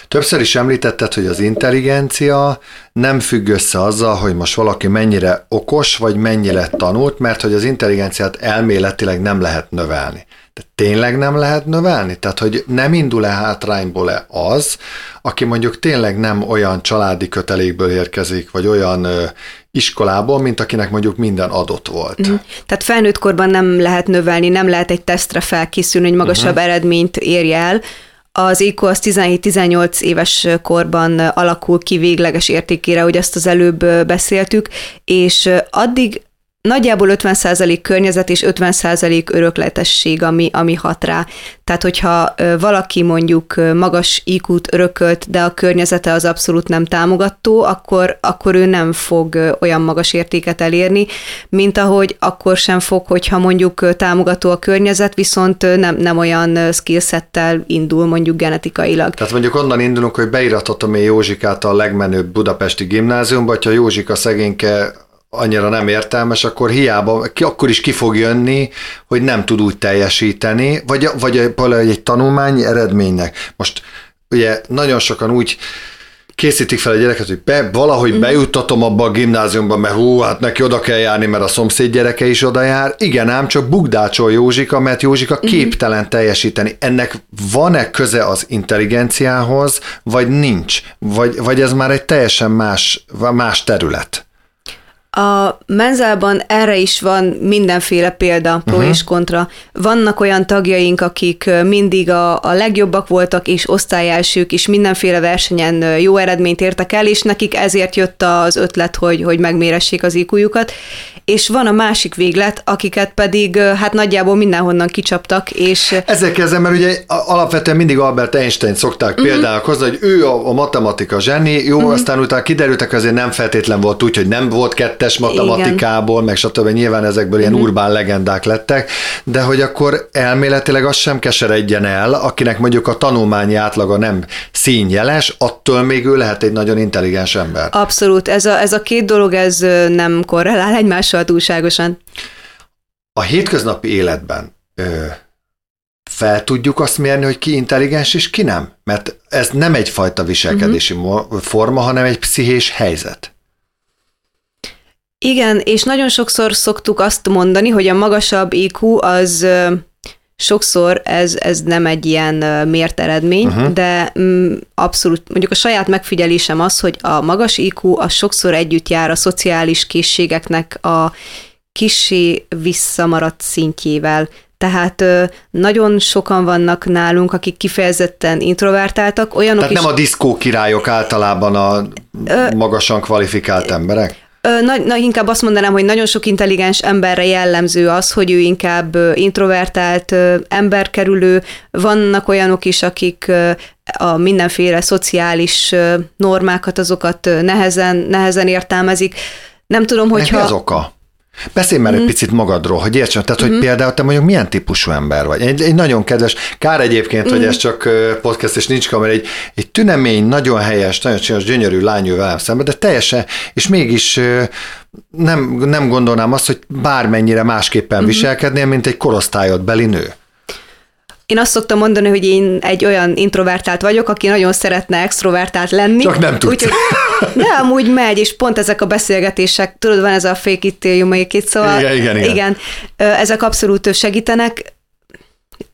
Többször is említetted, hogy az intelligencia nem függ össze azzal, hogy most valaki mennyire okos, vagy mennyire tanult, mert hogy az intelligenciát elméletileg nem lehet növelni. De tényleg nem lehet növelni? Tehát, hogy nem indul-e hátrányból-e az, aki mondjuk tényleg nem olyan családi kötelékből érkezik, vagy olyan ö, iskolából, mint akinek mondjuk minden adott volt. Mm. Tehát felnőtt korban nem lehet növelni, nem lehet egy tesztre felkészülni, hogy magasabb uh-huh. eredményt érje el, az IQ az 17-18 éves korban alakul ki végleges értékére, hogy azt az előbb beszéltük, és addig nagyjából 50% környezet és 50% örökletesség, ami, ami hat rá. Tehát, hogyha valaki mondjuk magas IQ-t örökölt, de a környezete az abszolút nem támogató, akkor, akkor ő nem fog olyan magas értéket elérni, mint ahogy akkor sem fog, hogyha mondjuk támogató a környezet, viszont nem, nem olyan skillsettel indul mondjuk genetikailag. Tehát mondjuk onnan indulunk, hogy beiratotom én Józsikát a legmenőbb budapesti gimnáziumba, hogyha Józsika szegényke annyira nem értelmes, akkor hiába, ki, akkor is ki fog jönni, hogy nem tud úgy teljesíteni, vagy, vagy valahogy egy tanulmányi eredménynek. Most ugye nagyon sokan úgy készítik fel a gyereket, hogy be, valahogy mm. bejuttatom abba a gimnáziumba, mert hú, hát neki oda kell járni, mert a szomszéd gyereke is oda jár. Igen ám, csak bugdácsol Józsika, mert Józsika mm. képtelen teljesíteni. Ennek van-e köze az intelligenciához, vagy nincs? Vagy, vagy ez már egy teljesen más, más terület? A menzában erre is van mindenféle példa, pro uh-huh. és kontra. Vannak olyan tagjaink, akik mindig a, a legjobbak voltak, és osztályelsők, és mindenféle versenyen jó eredményt értek el, és nekik ezért jött az ötlet, hogy, hogy megméressék az iq és van a másik véglet, akiket pedig hát nagyjából mindenhonnan kicsaptak, és... Ezzel kezdem, mert ugye alapvetően mindig Albert Einstein szokták uh-huh. példálkozni, hogy ő a, a matematika zseni, jó, uh-huh. aztán utána kiderültek, azért nem feltétlen volt úgy, hogy nem volt kettes matematikából, Igen. meg stb. Nyilván ezekből ilyen uh-huh. urbán legendák lettek, de hogy akkor elméletileg az sem keseredjen el, akinek mondjuk a tanulmányi átlaga nem színjeles, attól még ő lehet egy nagyon intelligens ember. Abszolút, ez a, ez a két dolog, ez nem korrelál egymással túlságosan. A hétköznapi életben ö, fel tudjuk azt mérni, hogy ki intelligens és ki nem? Mert ez nem egyfajta viselkedési uh-huh. forma, hanem egy pszichés helyzet. Igen, és nagyon sokszor szoktuk azt mondani, hogy a magasabb IQ az sokszor ez, ez nem egy ilyen mért eredmény, uh-huh. de mm, abszolút, mondjuk a saját megfigyelésem az, hogy a magas IQ az sokszor együtt jár a szociális készségeknek a kisé visszamaradt szintjével. Tehát nagyon sokan vannak nálunk, akik kifejezetten introvertáltak, olyanok Tehát is... nem a diszkó királyok általában a magasan kvalifikált emberek? Na, na, inkább azt mondanám, hogy nagyon sok intelligens emberre jellemző az, hogy ő inkább introvertált, emberkerülő. Vannak olyanok is, akik a mindenféle szociális normákat, azokat nehezen, nehezen értelmezik. Nem tudom, hogyha... Mi az oka? Beszélj már mm. egy mhm. picit magadról, hogy értsen, tehát, hogy mm. például te mondjuk milyen típusú ember vagy. Egy, egy nagyon kedves, kár egyébként, mm. hogy mhm. ez csak podcast és nincs kamera, egy, egy tünemény, nagyon helyes, nagyon csinos, gyönyörű lány velem szemben, de teljesen, és mégis nem, nem gondolnám azt, hogy bármennyire másképpen mm. viselkednél, mint egy korosztályod beli nő. Én azt szoktam mondani, hogy én egy olyan introvertált vagyok, aki nagyon szeretne extrovertált lenni. Csak nem tudsz. Úgyhogy, de amúgy megy, és pont ezek a beszélgetések, tudod, van ez a fake it till you make it, szóval igen, igen, igen. igen ezek abszolút segítenek.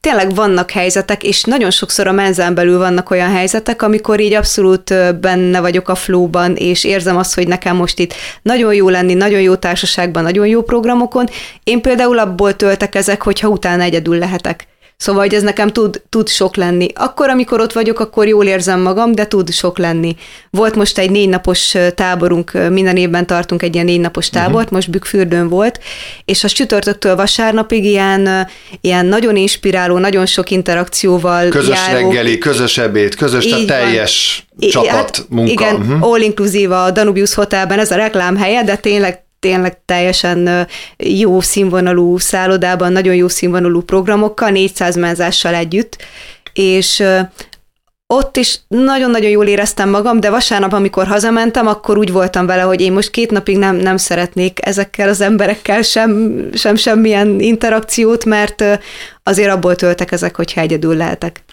Tényleg vannak helyzetek, és nagyon sokszor a menzen belül vannak olyan helyzetek, amikor így abszolút benne vagyok a flóban, és érzem azt, hogy nekem most itt nagyon jó lenni, nagyon jó társaságban, nagyon jó programokon. Én például abból töltek ezek, hogyha utána egyedül lehetek. Szóval, hogy ez nekem tud, tud sok lenni. Akkor, amikor ott vagyok, akkor jól érzem magam, de tud sok lenni. Volt most egy négy napos táborunk, minden évben tartunk egy ilyen négy napos mhm. tábort, uh-huh. most Bükkfürdőn volt, és a csütörtöktől vasárnapig ilyen, ilyen nagyon inspiráló, nagyon sok interakcióval Közös járó. reggeli, közös ebéd, közös, a teljes van. csapat hát, munka. Igen, uh-huh. all inclusive a Danubius Hotelben, ez a reklám helye, de tényleg tényleg teljesen jó színvonalú szállodában, nagyon jó színvonalú programokkal, 400 menzással együtt, és ott is nagyon-nagyon jól éreztem magam, de vasárnap, amikor hazamentem, akkor úgy voltam vele, hogy én most két napig nem, nem szeretnék ezekkel az emberekkel sem, sem semmilyen interakciót, mert azért abból töltek ezek, hogyha egyedül lehetek.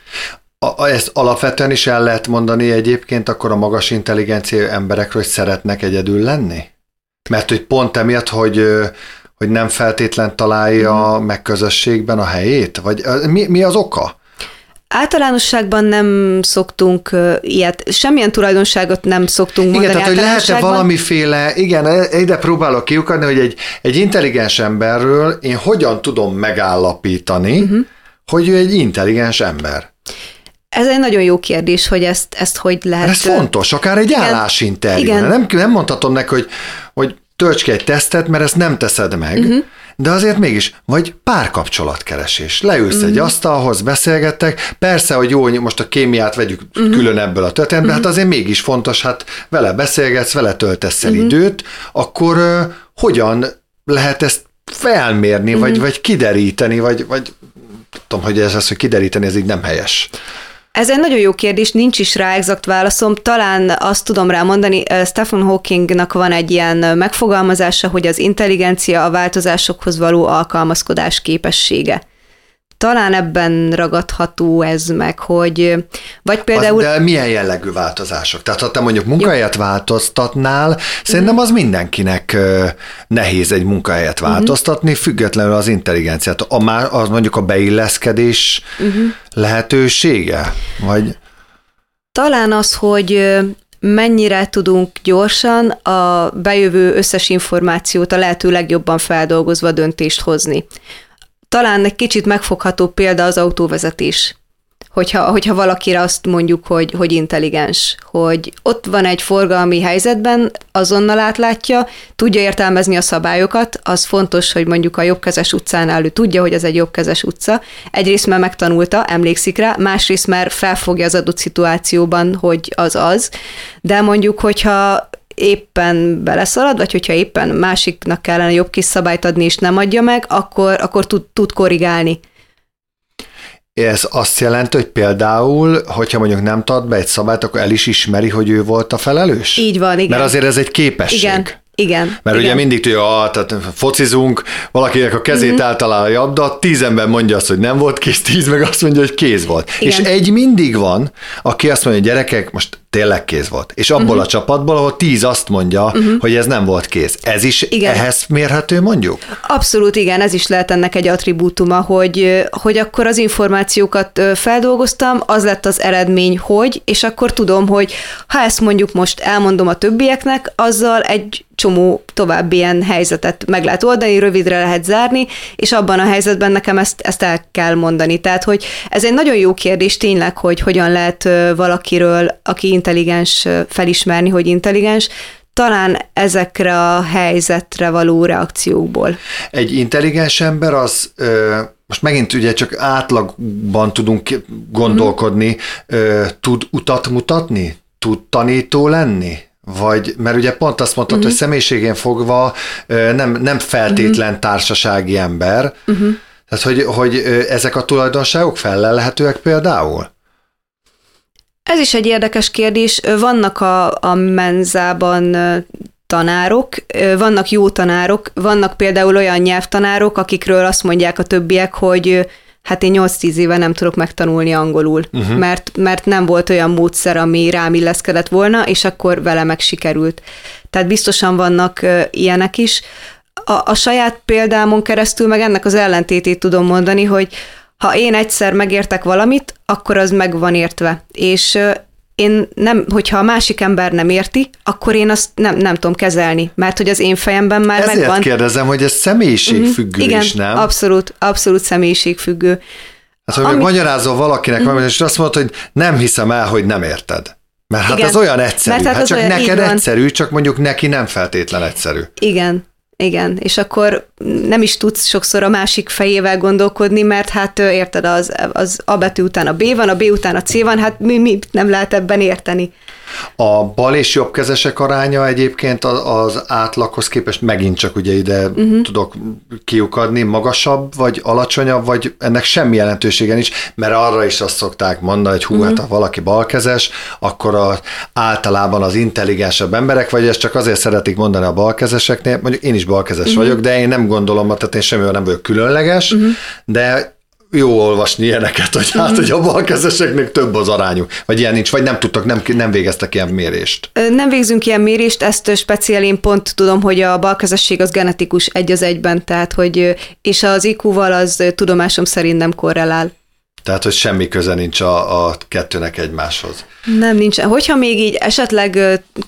A, ezt alapvetően is el lehet mondani egyébként akkor a magas intelligencia emberekről, hogy szeretnek egyedül lenni? Mert hogy pont emiatt, hogy, hogy nem feltétlen találja mm. meg közösségben a helyét? Vagy mi, mi az oka? Általánosságban nem szoktunk uh, ilyet, semmilyen tulajdonságot nem szoktunk igen, mondani tehát, hogy lehet-e valamiféle, igen, e, ide próbálok kiukadni, hogy egy, egy intelligens emberről én hogyan tudom megállapítani, uh-huh. hogy ő egy intelligens ember. Ez egy nagyon jó kérdés, hogy ezt, ezt hogy lehet... Ez fontos, akár egy igen, állásinterjú. Nem, nem mondhatom neki, hogy, hogy tölts ki egy tesztet, mert ezt nem teszed meg, uh-huh. de azért mégis, vagy párkapcsolatkeresés. Leülsz uh-huh. egy asztalhoz, beszélgettek, persze, hogy jó, most a kémiát vegyük uh-huh. külön ebből a történetből, uh-huh. hát azért mégis fontos, hát vele beszélgetsz, vele töltesz el uh-huh. időt, akkor uh, hogyan lehet ezt felmérni, uh-huh. vagy, vagy kideríteni, vagy, vagy tudom, hogy ez az, hogy kideríteni, ez így nem helyes. Ez egy nagyon jó kérdés, nincs is rá exakt válaszom. Talán azt tudom rá mondani, Stephen Hawkingnak van egy ilyen megfogalmazása, hogy az intelligencia a változásokhoz való alkalmazkodás képessége talán ebben ragadható ez meg, hogy vagy például... Az, de milyen jellegű változások? Tehát ha te mondjuk munkahelyet változtatnál, szerintem az mindenkinek nehéz egy munkahelyet mhm. változtatni, uh-huh. függetlenül az intelligenciát. A, az mondjuk a beilleszkedés uh-huh. lehetősége? Vagy... Talán az, hogy mennyire tudunk gyorsan a bejövő összes információt a lehető legjobban feldolgozva döntést hozni. Talán egy kicsit megfogható példa az autóvezetés. Hogyha, hogyha valakire azt mondjuk, hogy, hogy intelligens, hogy ott van egy forgalmi helyzetben, azonnal átlátja, tudja értelmezni a szabályokat, az fontos, hogy mondjuk a jobbkezes utcánál ő tudja, hogy ez egy jobbkezes utca. Egyrészt már megtanulta, emlékszik rá, másrészt már felfogja az adott szituációban, hogy az az, de mondjuk, hogyha éppen beleszalad, vagy hogyha éppen másiknak kellene jobb kis szabályt adni, és nem adja meg, akkor, akkor tud, tud korrigálni. Ez azt jelenti, hogy például, hogyha mondjuk nem tart be egy szabályt, akkor el is ismeri, hogy ő volt a felelős? Így van, igen. Mert azért ez egy képesség. Igen. Igen. Mert igen. ugye mindig tudja, ah, tehát focizunk, valakinek a kezét mm-hmm. eltalál a labda, tíz ember mondja azt, hogy nem volt kész, tíz meg azt mondja, hogy kéz volt. Igen. És egy mindig van, aki azt mondja, hogy gyerekek, most tényleg kéz volt. És abból uh-huh. a csapatból, ahol tíz azt mondja, uh-huh. hogy ez nem volt kéz. Ez is igen. ehhez mérhető mondjuk? Abszolút igen, ez is lehet ennek egy attribútuma, hogy, hogy akkor az információkat feldolgoztam, az lett az eredmény, hogy, és akkor tudom, hogy ha ezt mondjuk most elmondom a többieknek, azzal egy csomó további ilyen helyzetet meg lehet oldani, rövidre lehet zárni, és abban a helyzetben nekem ezt, ezt el kell mondani. Tehát, hogy ez egy nagyon jó kérdés tényleg, hogy hogyan lehet valakiről, aki intelligens, felismerni, hogy intelligens, talán ezekre a helyzetre való reakciókból. Egy intelligens ember az, most megint ugye csak átlagban tudunk gondolkodni, mm. tud utat mutatni? Tud tanító lenni? Vagy, mert ugye pont azt mondtad, uh-huh. hogy személyiségén fogva nem, nem feltétlen uh-huh. társasági ember, uh-huh. tehát hogy, hogy ezek a tulajdonságok felelhetőek például? Ez is egy érdekes kérdés. Vannak a, a menzában tanárok, vannak jó tanárok, vannak például olyan nyelvtanárok, akikről azt mondják a többiek, hogy hát én 8-10 éve nem tudok megtanulni angolul, uh-huh. mert, mert nem volt olyan módszer, ami rám illeszkedett volna, és akkor vele meg sikerült. Tehát biztosan vannak uh, ilyenek is. A, a saját példámon keresztül meg ennek az ellentétét tudom mondani, hogy ha én egyszer megértek valamit, akkor az meg van értve. És én nem, hogyha a másik ember nem érti, akkor én azt nem, nem tudom kezelni, mert hogy az én fejemben már Ezért megvan. Ezért kérdezem, hogy ez személyiségfüggő mm, Igen, is, nem? abszolút, abszolút személyiségfüggő. Hát, hogy Ami... magyarázol valakinek mm. valamit, és azt mondod, hogy nem hiszem el, hogy nem érted. Mert hát Igen. az olyan egyszerű. Mert hát, hát csak olyan, neked egyszerű, csak mondjuk neki nem feltétlen egyszerű. Igen, igen, és akkor nem is tudsz sokszor a másik fejével gondolkodni, mert hát érted, az, az A betű után a B van, a B után a C van, hát mi, mi nem lehet ebben érteni. A bal és jobb kezesek aránya egyébként az átlaghoz képest megint csak ugye ide uh-huh. tudok kiukadni, magasabb, vagy alacsonyabb, vagy ennek semmi jelentősége nincs, mert arra is azt szokták mondani, hogy hú, uh-huh. hát ha valaki balkezes, akkor a, általában az intelligensebb emberek, vagy ezt csak azért szeretik mondani a balkezeseknél, mondjuk én is balkezes uh-huh. vagyok, de én nem gondolom, tehát én semmivel nem vagyok különleges, uh-huh. de jó olvasni ilyeneket, hogy hát, hogy a balkezeseknek több az arányuk, vagy ilyen nincs, vagy nem tudtak, nem, nem végeztek ilyen mérést. Nem végzünk ilyen mérést, ezt speciál én pont tudom, hogy a balkezesség az genetikus egy az egyben, tehát hogy, és az IQ-val az tudomásom szerint nem korrelál. Tehát, hogy semmi köze nincs a, a kettőnek egymáshoz. Nem, nincs. Hogyha még így esetleg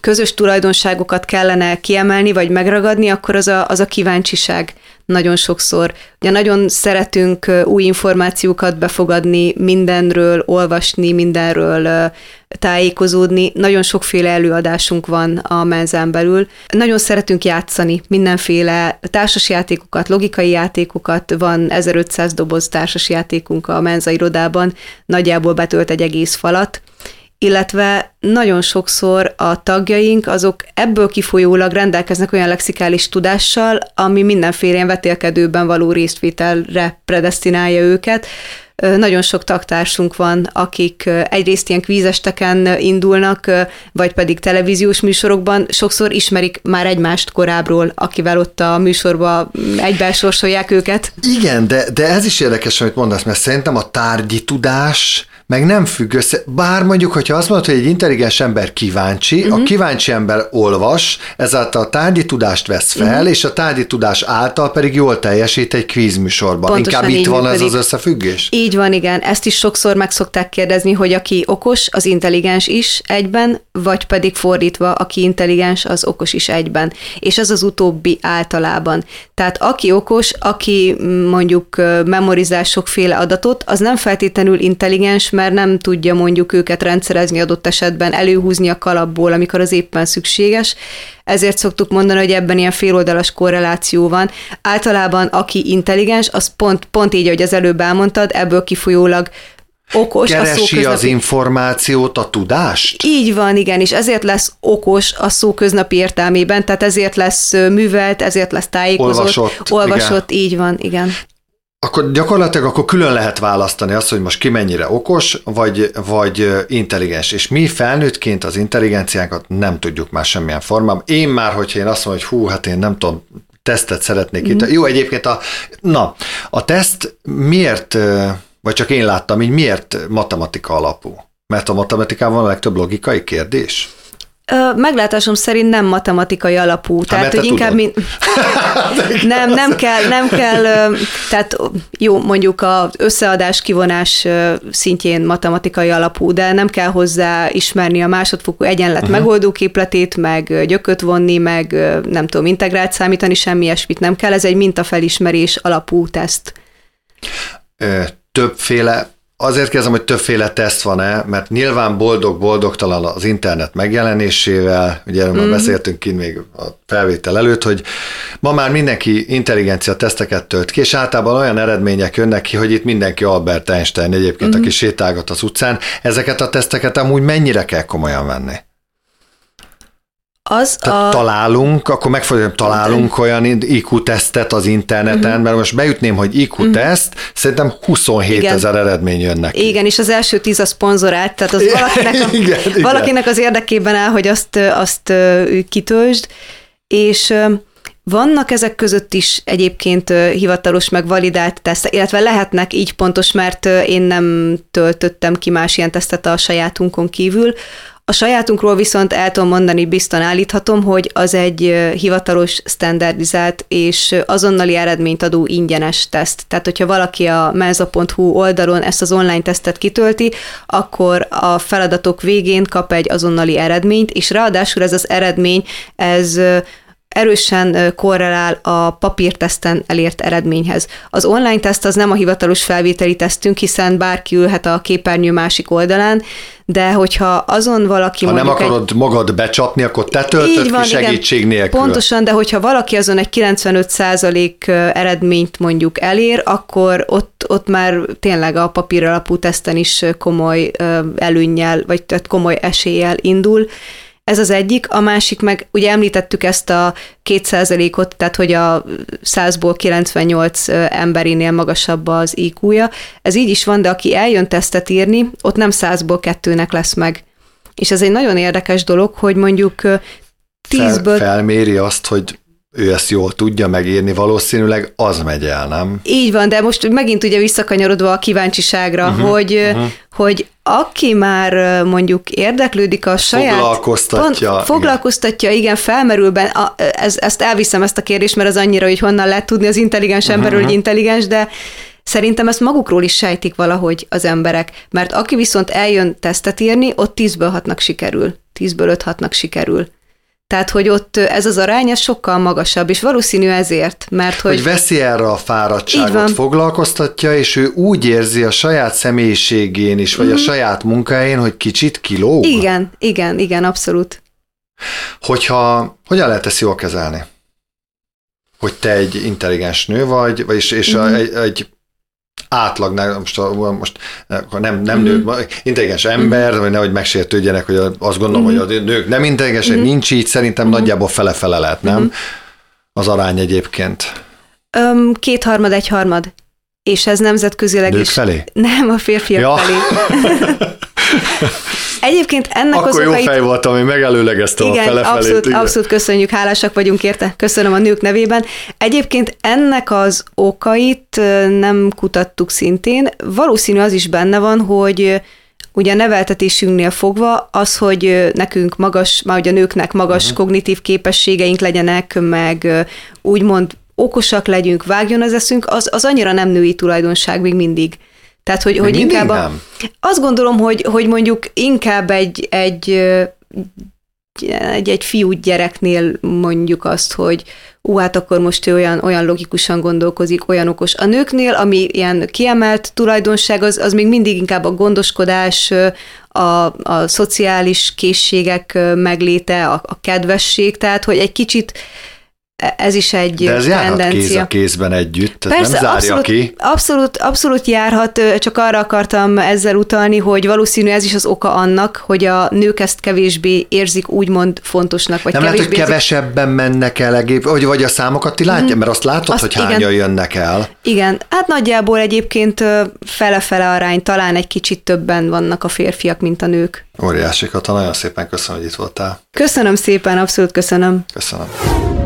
közös tulajdonságokat kellene kiemelni, vagy megragadni, akkor az a, az a kíváncsiság nagyon sokszor. Ugye nagyon szeretünk új információkat befogadni, mindenről olvasni, mindenről tájékozódni. Nagyon sokféle előadásunk van a menzán belül. Nagyon szeretünk játszani mindenféle társasjátékokat, logikai játékokat. Van 1500 doboz társasjátékunk a menza irodában, nagyjából betölt egy egész falat illetve nagyon sokszor a tagjaink azok ebből kifolyólag rendelkeznek olyan lexikális tudással, ami mindenféle vetélkedőben való résztvételre predestinálja őket. Nagyon sok tagtársunk van, akik egyrészt ilyen kvízesteken indulnak, vagy pedig televíziós műsorokban, sokszor ismerik már egymást korábbról, akivel ott a műsorba egybesorsolják őket. Igen, de, de ez is érdekes, amit mondasz, mert szerintem a tárgyi tudás, meg nem függ össze. Bár mondjuk, hogyha azt mondod, hogy egy intelligens ember kíváncsi, uh-huh. a mhm. kíváncsi ember olvas, ezáltal a tárgyi tudást vesz fel, uh-huh. és a tárgyi tudás által pedig jól teljesít egy kvízműsorban. Pontosan Inkább itt van működik. ez az összefüggés? Így van, igen. Ezt is sokszor meg szokták kérdezni, hogy aki okos, az intelligens is egyben, vagy pedig fordítva, aki intelligens, az okos is egyben. És ez az utóbbi általában. Tehát aki okos, aki mondjuk memorizál sokféle adatot, az nem feltétlenül intelligens, mert nem tudja mondjuk őket rendszerezni adott esetben, előhúzni a kalapból, amikor az éppen szükséges. Ezért szoktuk mondani, hogy ebben ilyen féloldalas korreláció van. Általában aki intelligens, az pont, pont így, ahogy az előbb elmondtad, ebből kifolyólag okos Keresi a szó köznapi... az információt, a tudást? Így van, igen, és ezért lesz okos a szó köznapi értelmében, tehát ezért lesz művelt, ezért lesz tájékozott, olvasott, olvasott igen. így van, igen akkor gyakorlatilag akkor külön lehet választani azt, hogy most ki mennyire okos, vagy, vagy intelligens. És mi felnőttként az intelligenciánkat nem tudjuk már semmilyen formában. Én már, hogyha én azt mondom, hogy hú, hát én nem tudom, tesztet szeretnék mm. itt. Jó, egyébként a, na, a teszt miért, vagy csak én láttam, így miért matematika alapú? Mert a matematikában van a legtöbb logikai kérdés? Meglátásom szerint nem matematikai alapú, Há, tehát hogy inkább min... (laughs) nem, nem kell, nem kell, tehát jó, mondjuk az összeadás kivonás szintjén matematikai alapú, de nem kell hozzá ismerni a másodfokú egyenlet uh-huh. megoldóképletét, meg gyököt vonni, meg nem tudom, integrált számítani, semmi ilyesmit nem kell, ez egy mintafelismerés alapú teszt. Többféle Azért kérdezem, hogy többféle teszt van-e, mert nyilván boldog-boldogtalan az internet megjelenésével, ugye erről mm-hmm. beszéltünk ki még a felvétel előtt, hogy ma már mindenki intelligencia teszteket tölt ki, és általában olyan eredmények jönnek ki, hogy itt mindenki Albert Einstein egyébként, mm-hmm. aki sétálgat az utcán. Ezeket a teszteket amúgy mennyire kell komolyan venni? Az Tehát a... találunk, akkor megfogjuk, találunk olyan IQ-tesztet az interneten, uh-huh. mert most beütném, hogy IQ-teszt, uh-huh. szerintem 27 igen. ezer eredmény jönnek. Igen, és az első tíz a szponzorált, tehát az valakinek, a, igen, valakinek az érdekében áll, hogy azt, azt kitöltsd, és vannak ezek között is egyébként hivatalos meg validált tesztek, illetve lehetnek így pontos, mert én nem töltöttem ki más ilyen tesztet a sajátunkon kívül. A sajátunkról viszont el tudom mondani, bizton állíthatom, hogy az egy hivatalos, standardizált és azonnali eredményt adó ingyenes teszt. Tehát, hogyha valaki a menza.hu oldalon ezt az online tesztet kitölti, akkor a feladatok végén kap egy azonnali eredményt, és ráadásul ez az eredmény, ez erősen korrelál a papírteszten elért eredményhez. Az online teszt az nem a hivatalos felvételi tesztünk, hiszen bárki ülhet a képernyő másik oldalán, de hogyha azon valaki Ha nem akarod egy... magad becsapni, akkor te töltöd van, ki segítség igen, nélkül. Pontosan, de hogyha valaki azon egy 95% eredményt mondjuk elér, akkor ott, ott már tényleg a papír alapú teszten is komoly előnnyel, vagy tehát komoly eséllyel indul, ez az egyik, a másik meg, ugye említettük ezt a kétszázalékot, tehát hogy a 100-ból 98 emberinél magasabb az IQ-ja. Ez így is van, de aki eljön tesztet írni, ott nem 100-ból kettőnek lesz meg. És ez egy nagyon érdekes dolog, hogy mondjuk 10-ből... Fel, felméri azt, hogy ő ezt jól tudja megírni, valószínűleg az megy el, nem? Így van, de most megint ugye visszakanyarodva a kíváncsiságra, uh-huh, hogy, uh-huh. hogy aki már mondjuk érdeklődik a saját... Foglalkoztatja. Pont, foglalkoztatja, igen, igen felmerül benne, a, ez, ezt elviszem ezt a kérdést, mert az annyira, hogy honnan lehet tudni az intelligens emberről, uh-huh. hogy intelligens, de Szerintem ezt magukról is sejtik valahogy az emberek, mert aki viszont eljön tesztet írni, ott tízből hatnak sikerül, tízből öt hatnak sikerül. Tehát, hogy ott ez az arány, ez sokkal magasabb, és valószínű ezért, mert hogy... Hogy veszi erre a fáradtságot, foglalkoztatja, és ő úgy érzi a saját személyiségén is, vagy mm. a mhm. saját munkájén, hogy kicsit kilóg. Igen, igen, igen, abszolút. Hogyha, hogyan lehet ezt jól kezelni? Hogy te egy intelligens nő vagy, vagyis és mm. egy, egy átlagnál, most, most nem, nem mm-hmm. nők, intelligens ember, mm-hmm. vagy nehogy megsértődjenek, hogy azt gondolom, mm-hmm. hogy a nők nem intelligensek, mm-hmm. nincs így, szerintem mm-hmm. nagyjából fele-fele lehet, nem? Mm-hmm. Az arány egyébként. Um, kétharmad, egyharmad. És ez nemzetközileg Nők is. felé? Nem, a férfiak ja. felé. (laughs) Egyébként ennek Akkor az jó fej voltam, hogy megelőlegeztem igen, a fele abszolút, igen. abszolút köszönjük, hálásak vagyunk érte. Köszönöm a nők nevében. Egyébként ennek az okait nem kutattuk szintén. Valószínű az is benne van, hogy ugye a neveltetésünknél fogva az, hogy nekünk magas, már ugye a nőknek magas uh-huh. kognitív képességeink legyenek, meg úgymond okosak legyünk, vágjon az eszünk, az, az annyira nem női tulajdonság még mindig. Tehát, hogy, hogy inkább a, azt gondolom, hogy, hogy mondjuk inkább egy, egy, egy, egy fiú gyereknél mondjuk azt, hogy ú, hát akkor most ő olyan, olyan logikusan gondolkozik, olyan okos. A nőknél, ami ilyen kiemelt tulajdonság, az, az még mindig inkább a gondoskodás, a, a szociális készségek megléte, a, a kedvesség, tehát hogy egy kicsit ez is egy De ez járhat kéz a kézben együtt, Persze, nem zárja abszolút, ki. Abszolút, abszolút járhat, csak arra akartam ezzel utalni, hogy valószínű ez is az oka annak, hogy a nők ezt kevésbé érzik úgymond fontosnak, vagy nem lehet, hogy kevesebben mennek el, egész, vagy, vagy a számokat ti látja, mm. mert azt látod, azt, hogy hányan igen, jönnek el. Igen, hát nagyjából egyébként fele-fele arány, talán egy kicsit többen vannak a férfiak, mint a nők. Óriási Kata, nagyon szépen köszönöm, hogy itt voltál. Köszönöm szépen, abszolút köszönöm. Köszönöm.